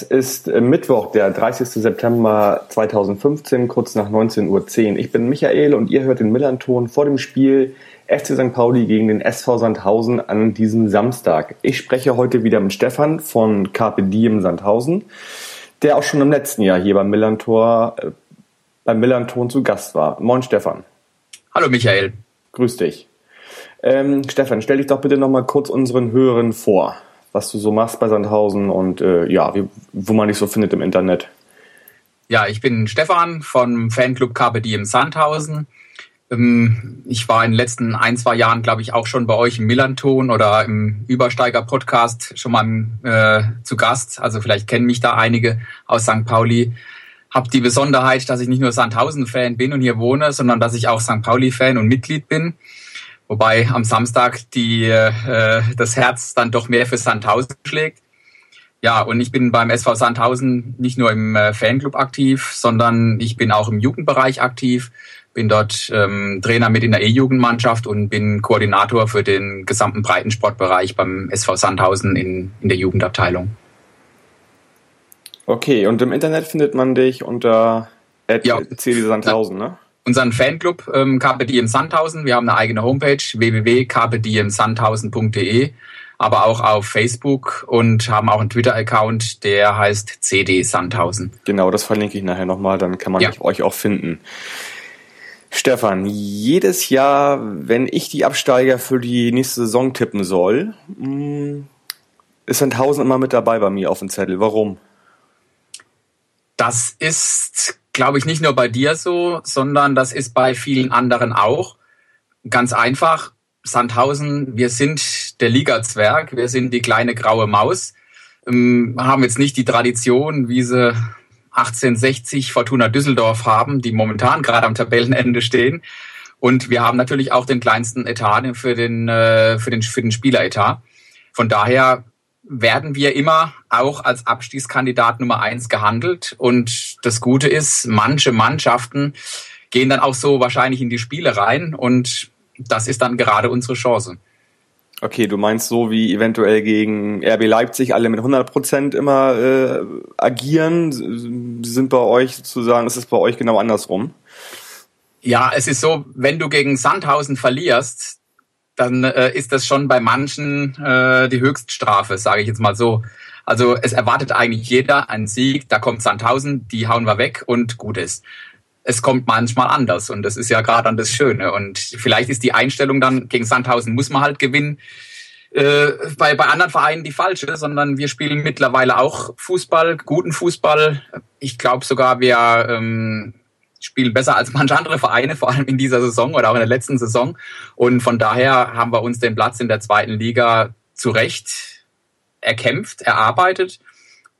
Es ist Mittwoch, der 30. September 2015, kurz nach 19.10 Uhr. Ich bin Michael und ihr hört den Millanton vor dem Spiel FC St. Pauli gegen den SV Sandhausen an diesem Samstag. Ich spreche heute wieder mit Stefan von Carpe Diem Sandhausen, der auch schon im letzten Jahr hier beim Millantor, äh, beim Millanton zu Gast war. Moin Stefan. Hallo Michael. Grüß dich. Ähm, Stefan, stell dich doch bitte nochmal kurz unseren Hörern vor, was du so machst bei Sandhausen und äh, ja, wie, wo man dich so findet im Internet. Ja, ich bin Stefan vom Fanclub Carpe Diem Sandhausen. Ähm, ich war in den letzten ein, zwei Jahren, glaube ich, auch schon bei euch im Millanton oder im Übersteiger-Podcast schon mal äh, zu Gast. Also vielleicht kennen mich da einige aus St. Pauli. Hab die Besonderheit, dass ich nicht nur Sandhausen-Fan bin und hier wohne, sondern dass ich auch St. Pauli-Fan und Mitglied bin. Wobei am Samstag die, äh, das Herz dann doch mehr für Sandhausen schlägt. Ja, und ich bin beim SV Sandhausen nicht nur im äh, Fanclub aktiv, sondern ich bin auch im Jugendbereich aktiv bin dort ähm, Trainer mit in der E-Jugendmannschaft und bin Koordinator für den gesamten Breitensportbereich beim SV Sandhausen in, in der Jugendabteilung. Okay, und im Internet findet man dich unter ja, CD Sandhausen, ne? Unseren Fanclub ähm, Diem Sandhausen. Wir haben eine eigene Homepage www.carpediemsandhausen.de, aber auch auf Facebook und haben auch einen Twitter-Account, der heißt CD Sandhausen. Genau, das verlinke ich nachher nochmal, dann kann man ja. euch auch finden. Stefan, jedes Jahr, wenn ich die Absteiger für die nächste Saison tippen soll, mm, ist Sandhausen immer mit dabei bei mir auf dem Zettel. Warum? Das ist, glaube ich, nicht nur bei dir so, sondern das ist bei vielen anderen auch. Ganz einfach, Sandhausen, wir sind der Liga-Zwerg, wir sind die kleine graue Maus, ähm, haben jetzt nicht die Tradition, wie sie 1860 Fortuna Düsseldorf haben, die momentan gerade am Tabellenende stehen. Und wir haben natürlich auch den kleinsten Etat für den, äh, für den, für den Spieleretat. Von daher werden wir immer auch als Abstiegskandidat Nummer eins gehandelt. Und das Gute ist, manche Mannschaften gehen dann auch so wahrscheinlich in die Spiele rein. Und das ist dann gerade unsere Chance. Okay, du meinst so wie eventuell gegen RB Leipzig alle mit 100 Prozent immer äh, agieren, sind bei euch sozusagen, ist es bei euch genau andersrum? Ja, es ist so, wenn du gegen Sandhausen verlierst, dann äh, ist das schon bei manchen äh, die Höchststrafe, sage ich jetzt mal so. Also es erwartet eigentlich jeder einen Sieg, da kommt Sandhausen, die hauen wir weg und gut ist es kommt manchmal anders und das ist ja gerade dann das Schöne. Und vielleicht ist die Einstellung dann gegen Sandhausen muss man halt gewinnen. Äh, bei, bei anderen Vereinen die falsche, sondern wir spielen mittlerweile auch Fußball, guten Fußball. Ich glaube sogar, wir ähm, spielen besser als manche andere Vereine, vor allem in dieser Saison oder auch in der letzten Saison. Und von daher haben wir uns den Platz in der zweiten Liga zu Recht erkämpft, erarbeitet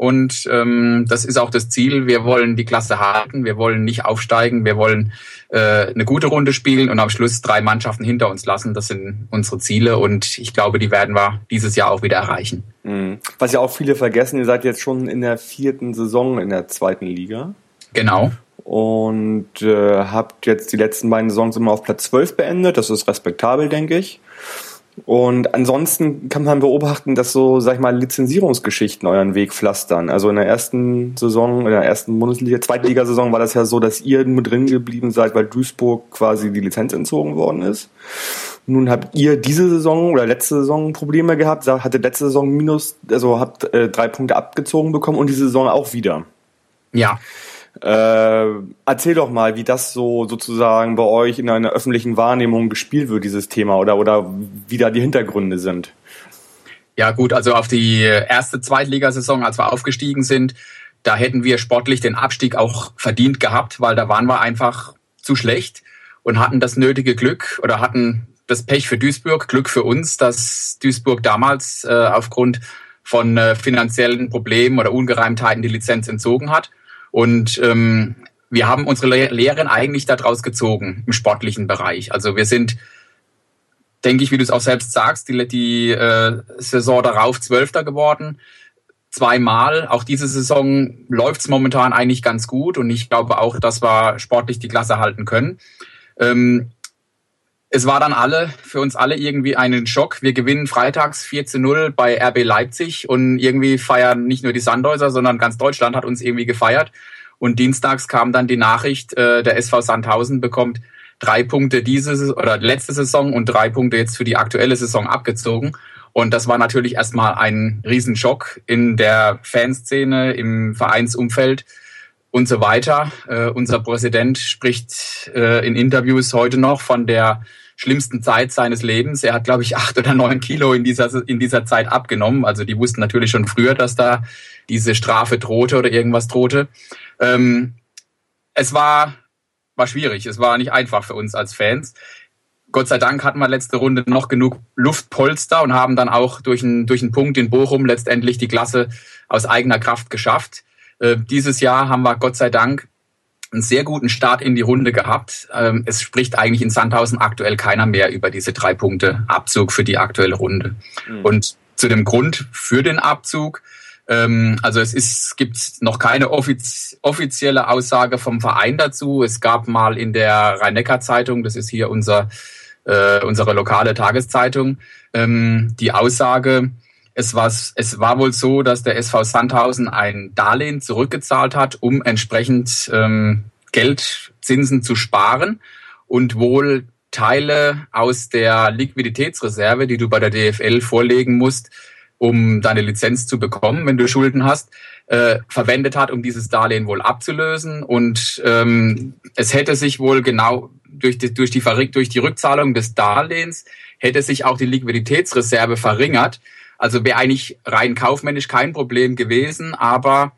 und ähm, das ist auch das Ziel. Wir wollen die Klasse halten, wir wollen nicht aufsteigen, wir wollen äh, eine gute Runde spielen und am Schluss drei Mannschaften hinter uns lassen. Das sind unsere Ziele und ich glaube, die werden wir dieses Jahr auch wieder erreichen. Mhm. Was ja auch viele vergessen, ihr seid jetzt schon in der vierten Saison in der zweiten Liga. Genau. Und äh, habt jetzt die letzten beiden Saisons immer auf Platz 12 beendet. Das ist respektabel, denke ich. Und ansonsten kann man beobachten, dass so, sag ich mal, Lizenzierungsgeschichten euren Weg pflastern. Also in der ersten Saison, in der ersten Bundesliga, Zweitligasaison war das ja so, dass ihr mit drin geblieben seid, weil Duisburg quasi die Lizenz entzogen worden ist. Nun habt ihr diese Saison oder letzte Saison Probleme gehabt, hattet letzte Saison minus, also habt äh, drei Punkte abgezogen bekommen und diese Saison auch wieder. Ja. Äh, erzähl doch mal, wie das so sozusagen bei euch in einer öffentlichen Wahrnehmung gespielt wird, dieses Thema, oder, oder wie da die Hintergründe sind. Ja, gut, also auf die erste Zweitligasaison, als wir aufgestiegen sind, da hätten wir sportlich den Abstieg auch verdient gehabt, weil da waren wir einfach zu schlecht und hatten das nötige Glück oder hatten das Pech für Duisburg, Glück für uns, dass Duisburg damals äh, aufgrund von äh, finanziellen Problemen oder Ungereimtheiten die Lizenz entzogen hat. Und ähm, wir haben unsere Lehren eigentlich daraus gezogen im sportlichen Bereich. Also wir sind, denke ich, wie du es auch selbst sagst, die, die äh, Saison darauf Zwölfter geworden. zweimal. Auch diese Saison läuft's momentan eigentlich ganz gut und ich glaube auch, dass wir sportlich die Klasse halten können. Ähm, es war dann alle, für uns alle irgendwie einen Schock. Wir gewinnen freitags 4 zu 0 bei RB Leipzig und irgendwie feiern nicht nur die Sandhäuser, sondern ganz Deutschland hat uns irgendwie gefeiert. Und dienstags kam dann die Nachricht, äh, der SV Sandhausen bekommt drei Punkte diese oder letzte Saison und drei Punkte jetzt für die aktuelle Saison abgezogen. Und das war natürlich erstmal ein Riesenschock in der Fanszene, im Vereinsumfeld und so weiter. Äh, unser Präsident spricht äh, in Interviews heute noch von der schlimmsten Zeit seines Lebens. Er hat, glaube ich, acht oder neun Kilo in dieser, in dieser Zeit abgenommen. Also die wussten natürlich schon früher, dass da diese Strafe drohte oder irgendwas drohte. Ähm, es war, war schwierig. Es war nicht einfach für uns als Fans. Gott sei Dank hatten wir letzte Runde noch genug Luftpolster und haben dann auch durch einen, durch einen Punkt in Bochum letztendlich die Klasse aus eigener Kraft geschafft. Äh, dieses Jahr haben wir Gott sei Dank einen sehr guten Start in die Runde gehabt. Ähm, es spricht eigentlich in Sandhausen aktuell keiner mehr über diese drei Punkte Abzug für die aktuelle Runde. Mhm. Und zu dem Grund für den Abzug ähm, also es ist, gibt noch keine offiz offizielle Aussage vom Verein dazu. Es gab mal in der Rhein-Neckar-Zeitung, das ist hier unser, äh, unsere lokale Tageszeitung, ähm, die Aussage, es war, es war wohl so, dass der SV Sandhausen ein Darlehen zurückgezahlt hat, um entsprechend ähm, Geldzinsen zu sparen und wohl Teile aus der Liquiditätsreserve, die du bei der DFL vorlegen musst, um deine Lizenz zu bekommen, wenn du Schulden hast, äh, verwendet hat, um dieses Darlehen wohl abzulösen. Und ähm, es hätte sich wohl genau durch die, durch, die, durch die Rückzahlung des Darlehens hätte sich auch die Liquiditätsreserve verringert. Also wäre eigentlich rein kaufmännisch kein Problem gewesen, aber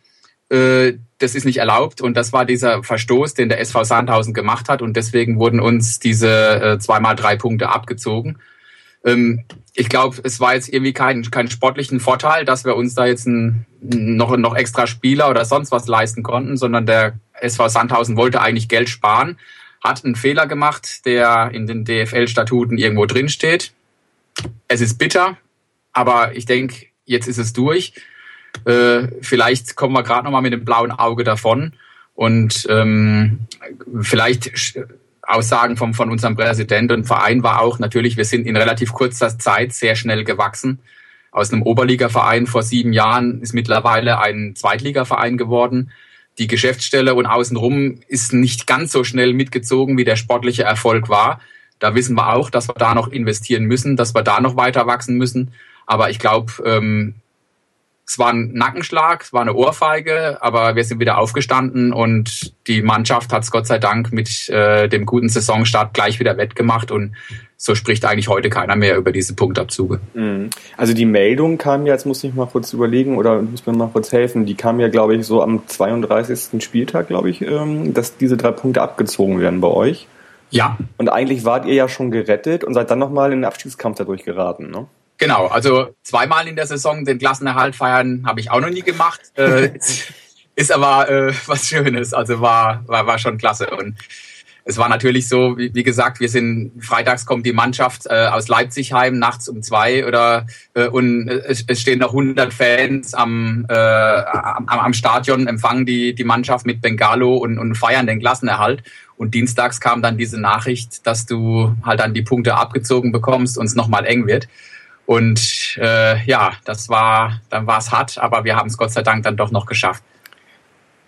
äh, das ist nicht erlaubt und das war dieser Verstoß, den der SV Sandhausen gemacht hat und deswegen wurden uns diese äh, zweimal drei Punkte abgezogen. Ähm, ich glaube, es war jetzt irgendwie kein, kein sportlichen Vorteil, dass wir uns da jetzt ein, noch, noch extra Spieler oder sonst was leisten konnten, sondern der SV Sandhausen wollte eigentlich Geld sparen, hat einen Fehler gemacht, der in den DFL-Statuten irgendwo drin steht. Es ist bitter, aber ich denke, jetzt ist es durch. Äh, vielleicht kommen wir gerade noch mal mit dem blauen Auge davon und ähm, vielleicht Aussagen vom, von unserem Präsident und Verein war auch natürlich, wir sind in relativ kurzer Zeit sehr schnell gewachsen. Aus einem Oberligaverein vor sieben Jahren ist mittlerweile ein Zweitligaverein geworden. Die Geschäftsstelle und außenrum ist nicht ganz so schnell mitgezogen, wie der sportliche Erfolg war. Da wissen wir auch, dass wir da noch investieren müssen, dass wir da noch weiter wachsen müssen. Aber ich glaube, ähm, es war ein Nackenschlag, es war eine Ohrfeige, aber wir sind wieder aufgestanden und die Mannschaft hat es Gott sei Dank mit äh, dem guten Saisonstart gleich wieder wettgemacht und so spricht eigentlich heute keiner mehr über diese Punktabzüge. Mhm. Also die Meldung kam ja, jetzt muss ich mal kurz überlegen oder muss mir mal kurz helfen, die kam ja, glaube ich, so am 32. Spieltag, glaube ich, ähm, dass diese drei Punkte abgezogen werden bei euch. Ja. Und eigentlich wart ihr ja schon gerettet und seid dann nochmal in den Abstiegskampf dadurch geraten, ne? Genau, also zweimal in der Saison den Klassenerhalt feiern habe ich auch noch nie gemacht. Äh, ist aber äh, was Schönes, also war, war, war schon klasse. Und es war natürlich so, wie, wie gesagt, wir sind, freitags kommt die Mannschaft äh, aus Leipzig heim, nachts um zwei oder äh, und es, es stehen noch 100 Fans am, äh, am, am Stadion, empfangen die, die Mannschaft mit Bengalo und, und feiern den Klassenerhalt. Und dienstags kam dann diese Nachricht, dass du halt dann die Punkte abgezogen bekommst und es nochmal eng wird. Und äh, ja, das war, dann war es hart, aber wir haben es Gott sei Dank dann doch noch geschafft.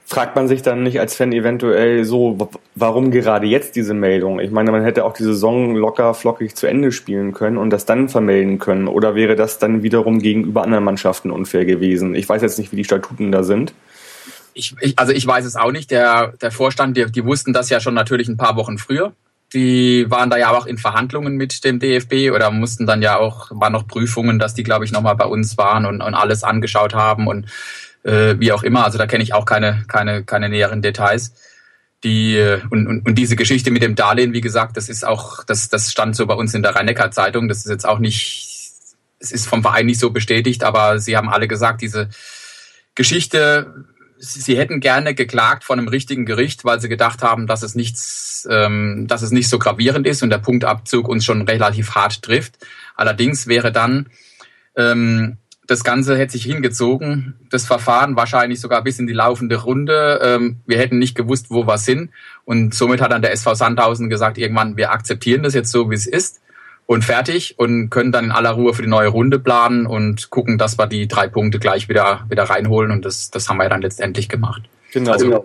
Fragt man sich dann nicht als Fan eventuell so, warum gerade jetzt diese Meldung? Ich meine, man hätte auch die Saison locker flockig zu Ende spielen können und das dann vermelden können. Oder wäre das dann wiederum gegenüber anderen Mannschaften unfair gewesen? Ich weiß jetzt nicht, wie die Statuten da sind. Ich, ich, also ich weiß es auch nicht. Der, der Vorstand, die, die wussten das ja schon natürlich ein paar Wochen früher die waren da ja auch in Verhandlungen mit dem DFB oder mussten dann ja auch, waren noch Prüfungen, dass die, glaube ich, nochmal bei uns waren und, und alles angeschaut haben und äh, wie auch immer. Also da kenne ich auch keine, keine, keine näheren Details. Die, äh, und, und, und diese Geschichte mit dem Darlehen, wie gesagt, das ist auch, das, das stand so bei uns in der Rhein-Neckar-Zeitung. Das ist jetzt auch nicht, es ist vom Verein nicht so bestätigt, aber sie haben alle gesagt, diese Geschichte sie hätten gerne geklagt von einem richtigen Gericht, weil sie gedacht haben, dass es nichts, ähm, dass es nicht so gravierend ist und der Punktabzug uns schon relativ hart trifft. Allerdings wäre dann ähm, das Ganze hätte sich hingezogen, das Verfahren wahrscheinlich sogar bis in die laufende Runde. Ähm, wir hätten nicht gewusst, wo wir sind. Und somit hat dann der SV Sandhausen gesagt, irgendwann, wir akzeptieren das jetzt so, wie es ist und fertig und können dann in aller Ruhe für die neue Runde planen und gucken, dass wir die drei Punkte gleich wieder, wieder reinholen. Und das, das haben wir dann letztendlich gemacht. Genau. Also, genau.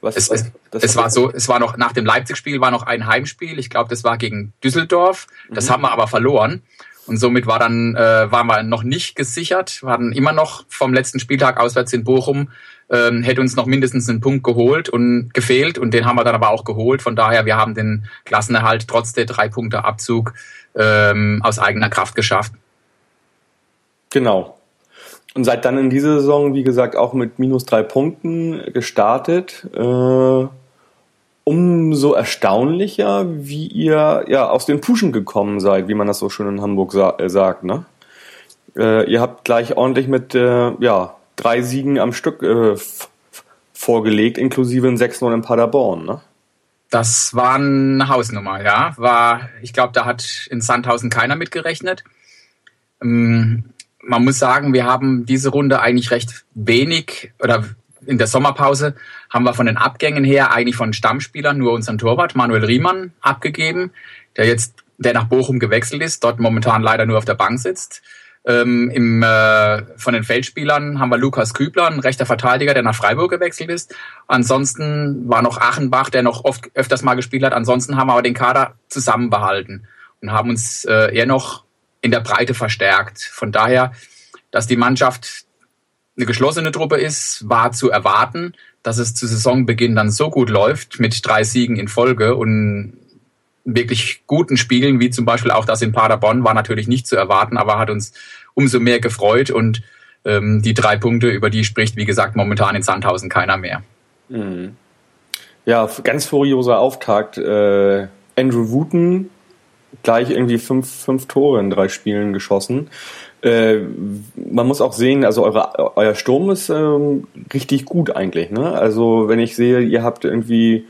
Was, es, es, es war so, es war noch nach dem Leipzig-Spiel war noch ein Heimspiel. Ich glaube, das war gegen Düsseldorf. Das mhm. haben wir aber verloren. Und somit war dann, äh, waren wir noch nicht gesichert, hatten immer noch vom letzten Spieltag auswärts in Bochum, ähm, hätte uns noch mindestens einen Punkt geholt und gefehlt und den haben wir dann aber auch geholt. Von daher, wir haben den Klassenerhalt trotz der drei Punkte Abzug ähm, aus eigener Kraft geschafft. Genau. Und seid dann in dieser Saison, wie gesagt, auch mit minus drei Punkten gestartet. Äh umso erstaunlicher, wie ihr ja aus den Puschen gekommen seid, wie man das so schön in Hamburg sa äh, sagt. Ne? Äh, ihr habt gleich ordentlich mit äh, ja, drei Siegen am Stück äh, vorgelegt, inklusive ein 6-0 in Paderborn. Ne? Das war eine Hausnummer, ja. War, ich glaube, da hat in Sandhausen keiner mitgerechnet. Ähm, man muss sagen, wir haben diese Runde eigentlich recht wenig oder in der Sommerpause haben wir von den Abgängen her eigentlich von Stammspielern nur unseren Torwart Manuel Riemann abgegeben, der jetzt der nach Bochum gewechselt ist, dort momentan leider nur auf der Bank sitzt. Ähm, im, äh, von den Feldspielern haben wir Lukas Kübler, ein rechter Verteidiger, der nach Freiburg gewechselt ist. Ansonsten war noch Achenbach, der noch oft öfters mal gespielt hat. Ansonsten haben wir aber den Kader zusammenbehalten und haben uns äh, eher noch in der Breite verstärkt. Von daher, dass die Mannschaft eine geschlossene Truppe ist, war zu erwarten. Dass es zu Saisonbeginn dann so gut läuft mit drei Siegen in Folge und wirklich guten Spielen, wie zum Beispiel auch das in Paderborn, war natürlich nicht zu erwarten, aber hat uns umso mehr gefreut und ähm, die drei Punkte, über die spricht, wie gesagt, momentan in Sandhausen keiner mehr. Mhm. Ja, ganz furioser Auftakt. Äh, Andrew Wooten gleich irgendwie fünf, fünf Tore in drei Spielen geschossen. Äh, man muss auch sehen, also eure, euer Sturm ist ähm, richtig gut eigentlich. Ne? Also wenn ich sehe, ihr habt irgendwie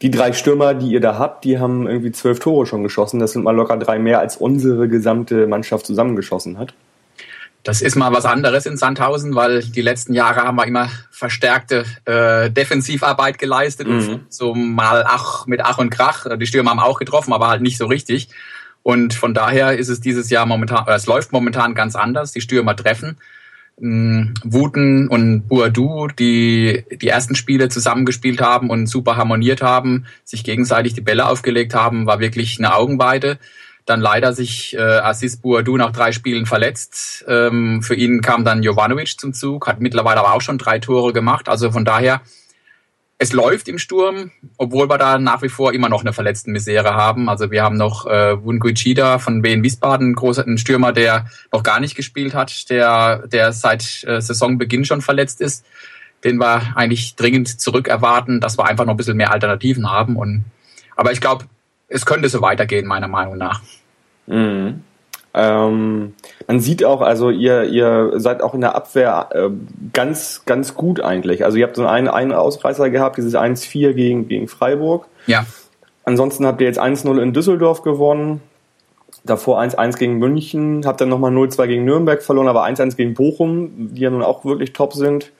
die drei Stürmer, die ihr da habt, die haben irgendwie zwölf Tore schon geschossen. Das sind mal locker drei mehr, als unsere gesamte Mannschaft zusammengeschossen hat. Das ist mal was anderes in Sandhausen, weil die letzten Jahre haben wir immer verstärkte äh, Defensivarbeit geleistet. Mhm. So mal ach mit Ach und Krach. Die Stürmer haben auch getroffen, aber halt nicht so richtig. Und von daher ist es dieses Jahr momentan, oder es läuft momentan ganz anders. Die Stürmer treffen. Mm, Wuten und Boadu, die die ersten Spiele zusammengespielt haben und super harmoniert haben, sich gegenseitig die Bälle aufgelegt haben, war wirklich eine Augenweide. Dann leider sich äh, Assis Boadu nach drei Spielen verletzt. Ähm, für ihn kam dann Jovanovic zum Zug, hat mittlerweile aber auch schon drei Tore gemacht. Also von daher es läuft im Sturm, obwohl wir da nach wie vor immer noch eine verletzten Misere haben. Also wir haben noch äh, Wunguichida von BN Wiesbaden, großer Stürmer, der noch gar nicht gespielt hat, der, der seit äh, Saisonbeginn schon verletzt ist. Den wir eigentlich dringend zurück erwarten, dass wir einfach noch ein bisschen mehr Alternativen haben. Und, aber ich glaube, es könnte so weitergehen, meiner Meinung nach. Mhm. Ähm, man sieht auch, also ihr, ihr seid auch in der Abwehr äh, ganz, ganz gut eigentlich. Also ihr habt so einen, einen Ausreißer gehabt, dieses 1-4 gegen, gegen Freiburg. Ja. Ansonsten habt ihr jetzt 1-0 in Düsseldorf gewonnen. Davor 1-1 gegen München, habt dann nochmal 0-2 gegen Nürnberg verloren, aber 1-1 gegen Bochum, die ja nun auch wirklich top sind.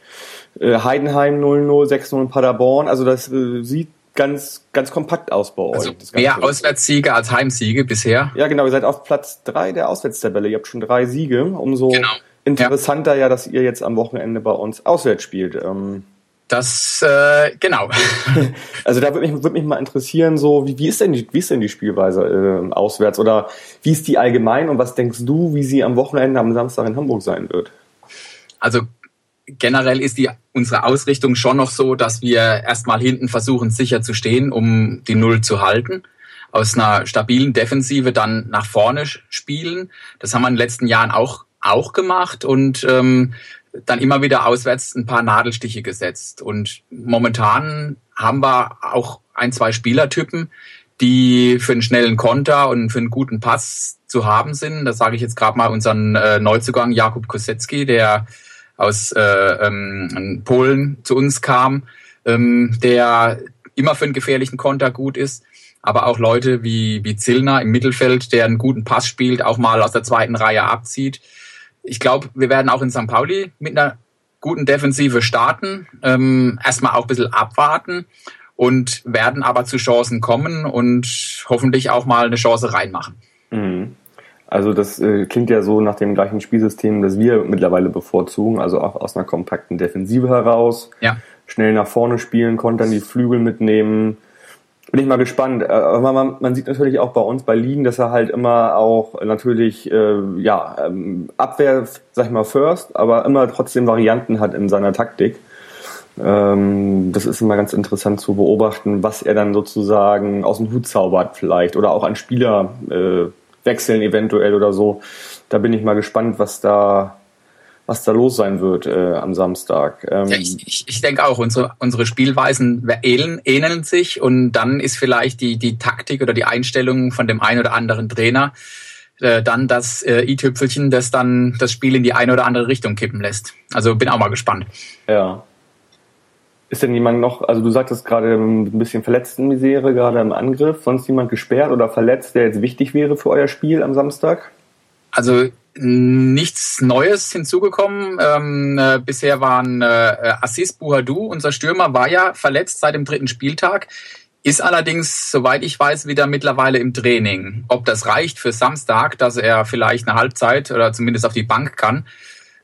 Äh, Heidenheim 0-0, 6-0 in Paderborn. Also das äh, sieht ganz, ganz kompakt aus bei euch. Also mehr Auswärtssiege als Heimsiege bisher. Ja, genau. Ihr seid auf Platz drei der Auswärtstabelle. Ihr habt schon drei Siege. Umso genau. interessanter ja. ja, dass ihr jetzt am Wochenende bei uns auswärts spielt. Ähm, das, äh, genau. also da würde mich, würd mich mal interessieren, so, wie, wie, ist denn die, wie ist denn die Spielweise äh, auswärts? Oder wie ist die allgemein und was denkst du, wie sie am Wochenende am Samstag in Hamburg sein wird? Also generell ist die unsere Ausrichtung schon noch so, dass wir erstmal hinten versuchen sicher zu stehen, um die Null zu halten. Aus einer stabilen Defensive dann nach vorne spielen. Das haben wir in den letzten Jahren auch auch gemacht und ähm, dann immer wieder auswärts ein paar Nadelstiche gesetzt. Und momentan haben wir auch ein, zwei Spielertypen, die für einen schnellen Konter und für einen guten Pass zu haben sind. Das sage ich jetzt gerade mal unseren äh, Neuzugang Jakub Kosecki, der aus äh, ähm, Polen zu uns kam, ähm, der immer für einen gefährlichen Konter gut ist. Aber auch Leute wie, wie Zillner im Mittelfeld, der einen guten Pass spielt, auch mal aus der zweiten Reihe abzieht. ich glaube, wir werden auch in St. Pauli mit einer guten Defensive starten, ähm, erstmal auch ein bisschen abwarten und werden aber zu Chancen kommen und hoffentlich auch mal eine Chance reinmachen. Mhm. Also das äh, klingt ja so nach dem gleichen Spielsystem, das wir mittlerweile bevorzugen, also auch aus einer kompakten Defensive heraus. Ja. Schnell nach vorne spielen, kontern die Flügel mitnehmen. Bin ich mal gespannt. Äh, aber man, man sieht natürlich auch bei uns bei Lien, dass er halt immer auch natürlich äh, ja ähm, Abwehr, sag ich mal, first, aber immer trotzdem Varianten hat in seiner Taktik. Ähm, das ist immer ganz interessant zu beobachten, was er dann sozusagen aus dem Hut zaubert vielleicht oder auch an Spieler äh, wechseln eventuell oder so. Da bin ich mal gespannt, was da was da los sein wird äh, am Samstag. Ähm ja, ich, ich, ich denke auch, unsere, unsere Spielweisen ähneln, ähneln sich und dann ist vielleicht die, die Taktik oder die Einstellung von dem einen oder anderen Trainer äh, dann das äh, i-Tüpfelchen, das dann das Spiel in die eine oder andere Richtung kippen lässt. Also bin auch mal gespannt. Ja. Ist denn jemand noch, also du sagtest gerade ein bisschen verletzten Misere, gerade im Angriff, sonst jemand gesperrt oder verletzt, der jetzt wichtig wäre für euer Spiel am Samstag? Also nichts Neues hinzugekommen. Ähm, äh, bisher waren äh, Assis Buhadou, unser Stürmer, war ja verletzt seit dem dritten Spieltag, ist allerdings, soweit ich weiß, wieder mittlerweile im Training. Ob das reicht für Samstag, dass er vielleicht eine Halbzeit oder zumindest auf die Bank kann,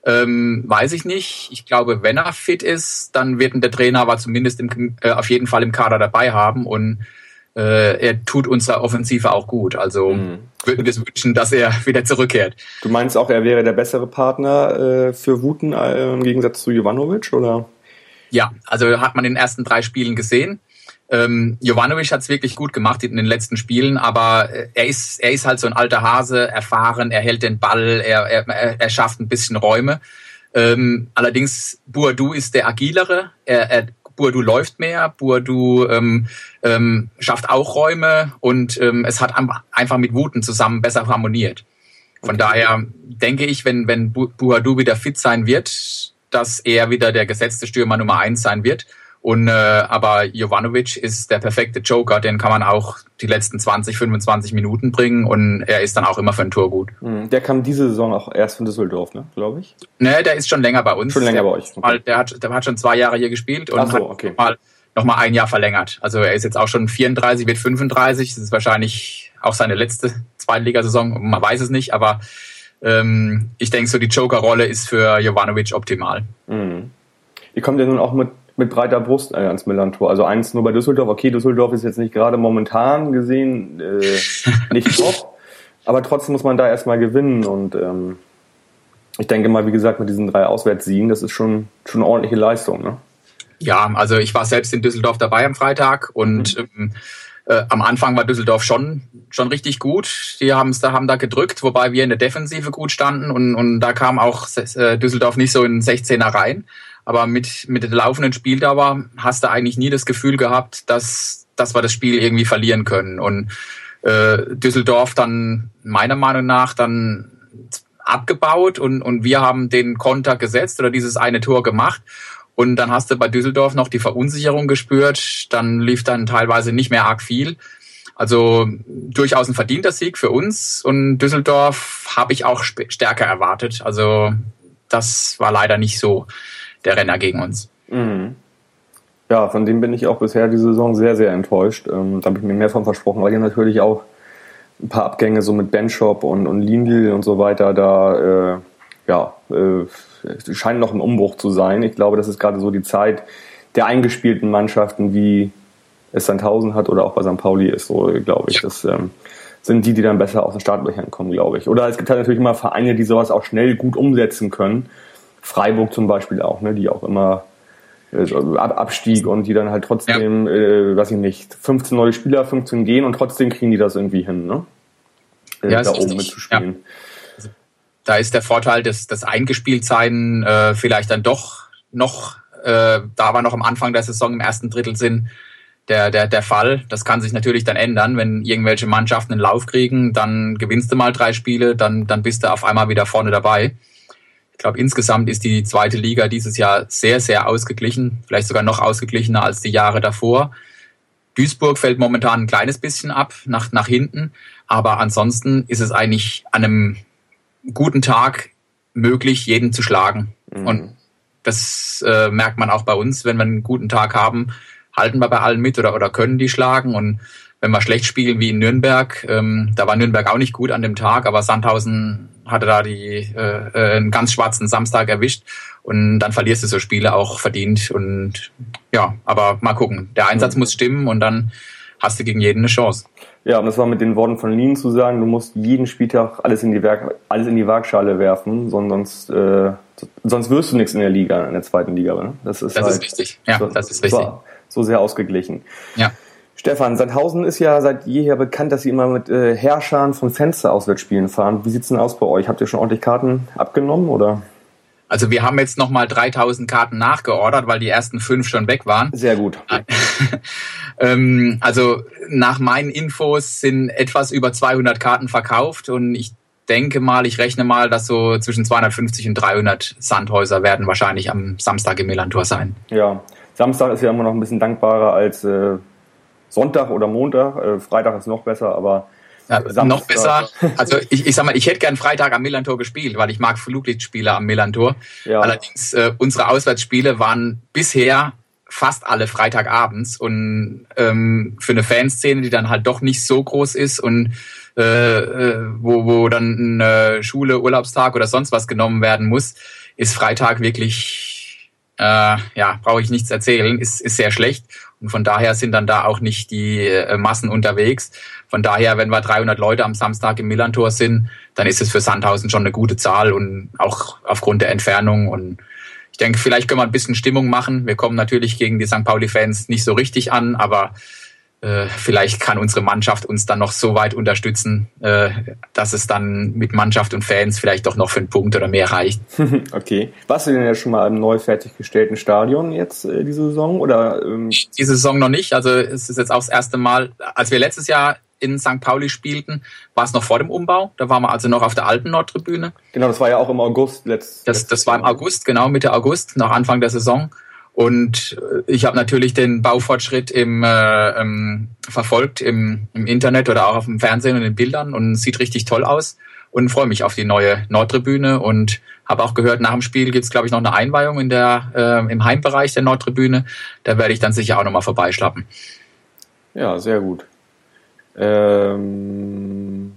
ähm, weiß ich nicht. Ich glaube, wenn er fit ist, dann wird der Trainer aber zumindest im, äh, auf jeden Fall im Kader dabei haben und äh, er tut unserer Offensive auch gut. Also mhm. würden wir es wünschen, dass er wieder zurückkehrt. Du meinst auch, er wäre der bessere Partner äh, für Wuten äh, im Gegensatz zu Jovanovic, oder? Ja, also hat man in den ersten drei Spielen gesehen. Ähm, Jovanovic hat es wirklich gut gemacht in den letzten Spielen, aber äh, er ist, er ist halt so ein alter Hase, erfahren, er hält den Ball, er, er, er schafft ein bisschen Räume. Ähm, allerdings, Boadu ist der agilere, er, er Burdu läuft mehr, Burdu ähm, ähm, schafft auch Räume und ähm, es hat einfach mit Wuten zusammen besser harmoniert. Von okay. daher denke ich, wenn, wenn Buadu wieder fit sein wird, dass er wieder der gesetzte Stürmer Nummer eins sein wird. Und äh, aber Jovanovic ist der perfekte Joker, den kann man auch die letzten 20, 25 Minuten bringen und er ist dann auch immer für ein Tor gut. Hm, der kam diese Saison auch erst von Düsseldorf, ne, glaube ich. Ne, der ist schon länger bei uns. Schon länger bei euch. Okay. Der, hat, der hat schon zwei Jahre hier gespielt und so, hat okay. mal noch mal ein Jahr verlängert. Also er ist jetzt auch schon 34, wird 35. Das ist wahrscheinlich auch seine letzte Zweitligasaison. Man weiß es nicht, aber ähm, ich denke, so die Joker-Rolle ist für Jovanovic optimal. Mhm. Ihr kommt ja nun auch mit mit breiter Brust äh, ans Millantor. Also eins nur bei Düsseldorf. Okay, Düsseldorf ist jetzt nicht gerade momentan gesehen äh, nicht top, aber trotzdem muss man da erstmal gewinnen und ähm, ich denke mal, wie gesagt, mit diesen drei Auswärtssiegen, das ist schon, schon eine ordentliche Leistung. Ne? Ja, also ich war selbst in Düsseldorf dabei am Freitag und mhm. ähm, äh, am Anfang war Düsseldorf schon schon richtig gut. Die haben da haben da gedrückt, wobei wir in der Defensive gut standen und und da kam auch äh, Düsseldorf nicht so in 16er rein. Aber mit, mit der laufenden Spieldauer hast du eigentlich nie das Gefühl gehabt, dass, dass wir das Spiel irgendwie verlieren können. Und äh, Düsseldorf dann meiner Meinung nach dann abgebaut und, und wir haben den Konter gesetzt oder dieses eine Tor gemacht. Und dann hast du bei Düsseldorf noch die Verunsicherung gespürt. Dann lief dann teilweise nicht mehr arg viel. Also durchaus ein verdienter Sieg für uns. Und Düsseldorf habe ich auch stärker erwartet. Also das war leider nicht so der Renner gegen uns. Mhm. Ja, von dem bin ich auch bisher die Saison sehr, sehr enttäuscht. Ähm, da habe ich mir mehr von versprochen, weil die natürlich auch ein paar Abgänge so mit Benchop und, und Lindl und so weiter da, äh, ja, äh, scheint noch im Umbruch zu sein. Ich glaube, das ist gerade so die Zeit der eingespielten Mannschaften, wie es Sandhausen hat oder auch bei St. Pauli ist, so glaube ich. Das ähm, sind die, die dann besser aus den Startlöchern kommen, glaube ich. Oder es gibt halt natürlich immer Vereine, die sowas auch schnell gut umsetzen können Freiburg zum Beispiel auch, ne, die auch immer also Abstieg und die dann halt trotzdem, ja. äh, weiß ich nicht, 15 neue Spieler, 15 gehen und trotzdem kriegen die das irgendwie hin, ne? Äh, ja, da oben mitzuspielen. Ja. Da ist der Vorteil des, des Eingespieltsein äh, vielleicht dann doch noch, äh, da war noch am Anfang der Saison im ersten Drittel sind, der, der, der Fall. Das kann sich natürlich dann ändern, wenn irgendwelche Mannschaften einen Lauf kriegen, dann gewinnst du mal drei Spiele, dann, dann bist du auf einmal wieder vorne dabei glaube, insgesamt ist die zweite Liga dieses Jahr sehr, sehr ausgeglichen, vielleicht sogar noch ausgeglichener als die Jahre davor. Duisburg fällt momentan ein kleines bisschen ab nach, nach hinten, aber ansonsten ist es eigentlich an einem guten Tag möglich, jeden zu schlagen. Mhm. Und das äh, merkt man auch bei uns, wenn wir einen guten Tag haben, halten wir bei allen mit oder, oder können die schlagen. Und wenn wir schlecht spielen wie in Nürnberg, ähm, da war Nürnberg auch nicht gut an dem Tag, aber Sandhausen hatte da die äh, äh, einen ganz schwarzen Samstag erwischt und dann verlierst du so Spiele auch verdient und ja, aber mal gucken. Der Einsatz muss stimmen und dann hast du gegen jeden eine Chance. Ja, und das war mit den Worten von Lien zu sagen, du musst jeden Spieltag alles in die, Werk alles in die Waagschale werfen, sonst, äh, sonst wirst du nichts in der Liga, in der zweiten Liga. Ne? Das ist, das halt, ist richtig. Ja, so, das ist richtig. So sehr ausgeglichen. Ja. Stefan, Sandhausen ist ja seit jeher bekannt, dass sie immer mit äh, Herrschern von Fenster Auswärtsspielen fahren. Wie sieht's denn aus bei euch? Habt ihr schon ordentlich Karten abgenommen oder? Also wir haben jetzt nochmal 3000 Karten nachgeordert, weil die ersten fünf schon weg waren. Sehr gut. ähm, also nach meinen Infos sind etwas über 200 Karten verkauft und ich denke mal, ich rechne mal, dass so zwischen 250 und 300 Sandhäuser werden wahrscheinlich am Samstag im Millantor sein. Ja, Samstag ist ja immer noch ein bisschen dankbarer als äh, Sonntag oder Montag. Äh, Freitag ist noch besser, aber ja, noch besser. Also ich, ich sag mal, ich hätte gern Freitag am Millantor gespielt, weil ich mag Fluglichtspiele am Millantor. Ja. Allerdings äh, unsere Auswärtsspiele waren bisher fast alle Freitagabends und ähm, für eine Fanszene, die dann halt doch nicht so groß ist und äh, äh wo, wo dann eine Schule, Urlaubstag oder sonst was genommen werden muss, ist Freitag wirklich, äh, ja, brauche ich nichts erzählen, ist, ist sehr schlecht. Und von daher sind dann da auch nicht die äh, Massen unterwegs. Von daher, wenn wir 300 Leute am Samstag im Millantor sind, dann ist es für Sandhausen schon eine gute Zahl und auch aufgrund der Entfernung. Und ich denke, vielleicht können wir ein bisschen Stimmung machen. Wir kommen natürlich gegen die St. Pauli-Fans nicht so richtig an, aber äh, vielleicht kann unsere Mannschaft uns dann noch so weit unterstützen, äh, dass es dann mit Mannschaft und Fans vielleicht doch noch für einen Punkt oder mehr reicht. okay. Warst du denn ja schon mal im neu fertiggestellten Stadion jetzt äh, diese Saison? Oder, ähm? Diese Saison noch nicht. Also es ist jetzt auch das erste Mal, als wir letztes Jahr in St. Pauli spielten, war es noch vor dem Umbau. Da waren wir also noch auf der alten Nordtribüne. Genau, das war ja auch im August letzt, das, das war im August, genau, Mitte August, nach Anfang der Saison. Und äh, ich habe natürlich den Baufortschritt im, äh, ähm, verfolgt im, im Internet oder auch auf dem Fernsehen und den Bildern und sieht richtig toll aus und freue mich auf die neue Nordtribüne und habe auch gehört, nach dem Spiel gibt's glaube ich, noch eine Einweihung in der, äh, im Heimbereich der Nordtribüne. Da werde ich dann sicher auch nochmal vorbeischlappen. Ja, sehr gut. Ähm,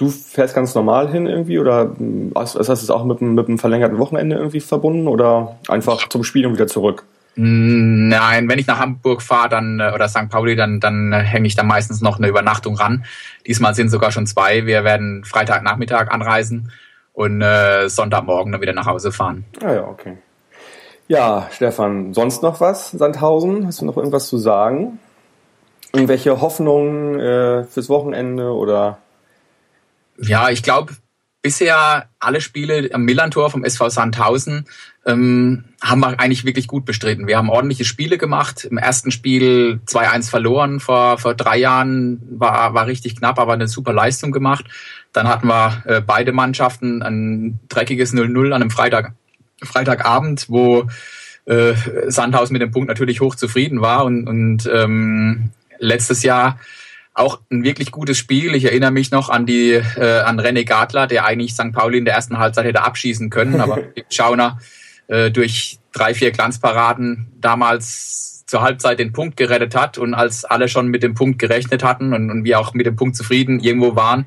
du fährst ganz normal hin irgendwie oder hast, hast du es auch mit, mit einem verlängerten Wochenende irgendwie verbunden oder einfach zum Spiel und wieder zurück? Nein, wenn ich nach Hamburg fahre dann äh, oder St. Pauli, dann, dann hänge ich da meistens noch eine Übernachtung ran. Diesmal sind sogar schon zwei. Wir werden Freitagnachmittag anreisen und äh, Sonntagmorgen dann wieder nach Hause fahren. Ah ja, okay. Ja, Stefan, sonst noch was, Sandhausen? Hast du noch irgendwas zu sagen? Irgendwelche Hoffnungen äh, fürs Wochenende oder? Ja, ich glaube, bisher alle Spiele am Millantor vom SV Sandhausen ähm, haben wir eigentlich wirklich gut bestritten. Wir haben ordentliche Spiele gemacht. Im ersten Spiel 2-1 verloren. Vor, vor drei Jahren war, war richtig knapp, aber eine super Leistung gemacht. Dann hatten wir äh, beide Mannschaften ein dreckiges 0-0 an einem Freitag, Freitagabend, wo äh, Sandhausen mit dem Punkt natürlich hoch zufrieden war und, und ähm, letztes Jahr auch ein wirklich gutes Spiel. Ich erinnere mich noch an die äh, an René Gadler, der eigentlich St. Pauli in der ersten Halbzeit hätte abschießen können, aber Schauner äh, durch drei, vier Glanzparaden damals zur Halbzeit den Punkt gerettet hat und als alle schon mit dem Punkt gerechnet hatten und, und wir auch mit dem Punkt zufrieden irgendwo waren,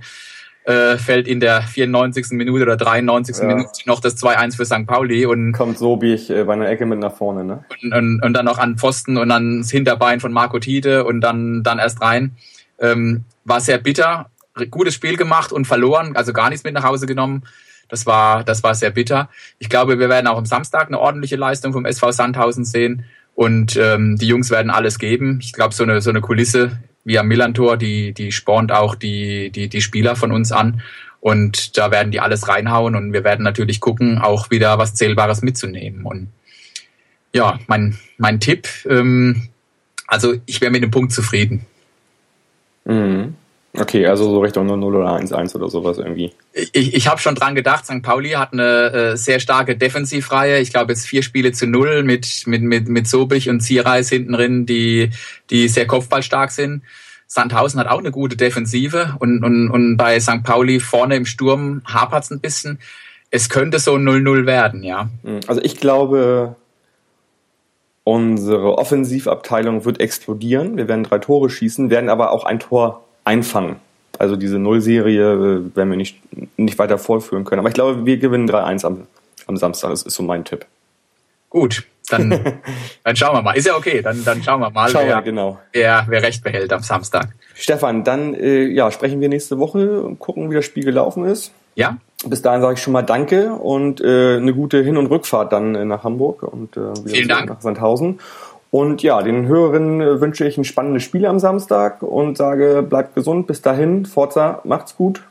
äh, fällt in der 94. Minute oder 93. Ja. Minute noch das 2-1 für St. Pauli und kommt so wie ich äh, bei einer Ecke mit nach vorne, ne? Und, und, und dann noch an Pfosten und das Hinterbein von Marco Tite und dann dann erst rein. Ähm, war sehr bitter, gutes Spiel gemacht und verloren, also gar nichts mit nach Hause genommen. Das war, das war sehr bitter. Ich glaube, wir werden auch am Samstag eine ordentliche Leistung vom SV Sandhausen sehen und ähm, die Jungs werden alles geben. Ich glaube, so eine, so eine Kulisse wie am Millantor, die, die spornt auch die, die, die Spieler von uns an. Und da werden die alles reinhauen und wir werden natürlich gucken, auch wieder was Zählbares mitzunehmen. Und ja, mein, mein Tipp, ähm, also ich wäre mit dem Punkt zufrieden. Mhm. Okay, also so Richtung 0 oder 1-1 oder sowas irgendwie. Ich, ich habe schon dran gedacht, St. Pauli hat eine äh, sehr starke Defensivreihe. Ich glaube jetzt vier Spiele zu null mit, mit, mit, mit Sobich und Zierreis hinten drin, die, die sehr kopfballstark sind. Sandhausen hat auch eine gute Defensive und, und, und bei St. Pauli vorne im Sturm hapert's ein bisschen. es könnte so 0-0 werden, ja. Hm, also ich glaube, unsere Offensivabteilung wird explodieren. Wir werden drei Tore schießen, werden aber auch ein Tor einfangen. Also diese Nullserie äh, werden wir nicht, nicht weiter vorführen können. Aber ich glaube, wir gewinnen 3-1 am, am Samstag. Das ist so mein Tipp. Gut, dann, dann schauen wir mal. Ist ja okay, dann, dann schauen wir mal, Schauen wer, wir, genau. wer, wer recht behält am Samstag. Stefan, dann äh, ja, sprechen wir nächste Woche und gucken, wie das Spiel gelaufen ist. Ja? Bis dahin sage ich schon mal Danke und äh, eine gute Hin- und Rückfahrt dann äh, nach Hamburg und äh, wieder Vielen Dank. nach Sandhausen. Und ja, den Hörerinnen äh, wünsche ich ein spannendes Spiel am Samstag und sage, bleibt gesund. Bis dahin, Forza, macht's gut.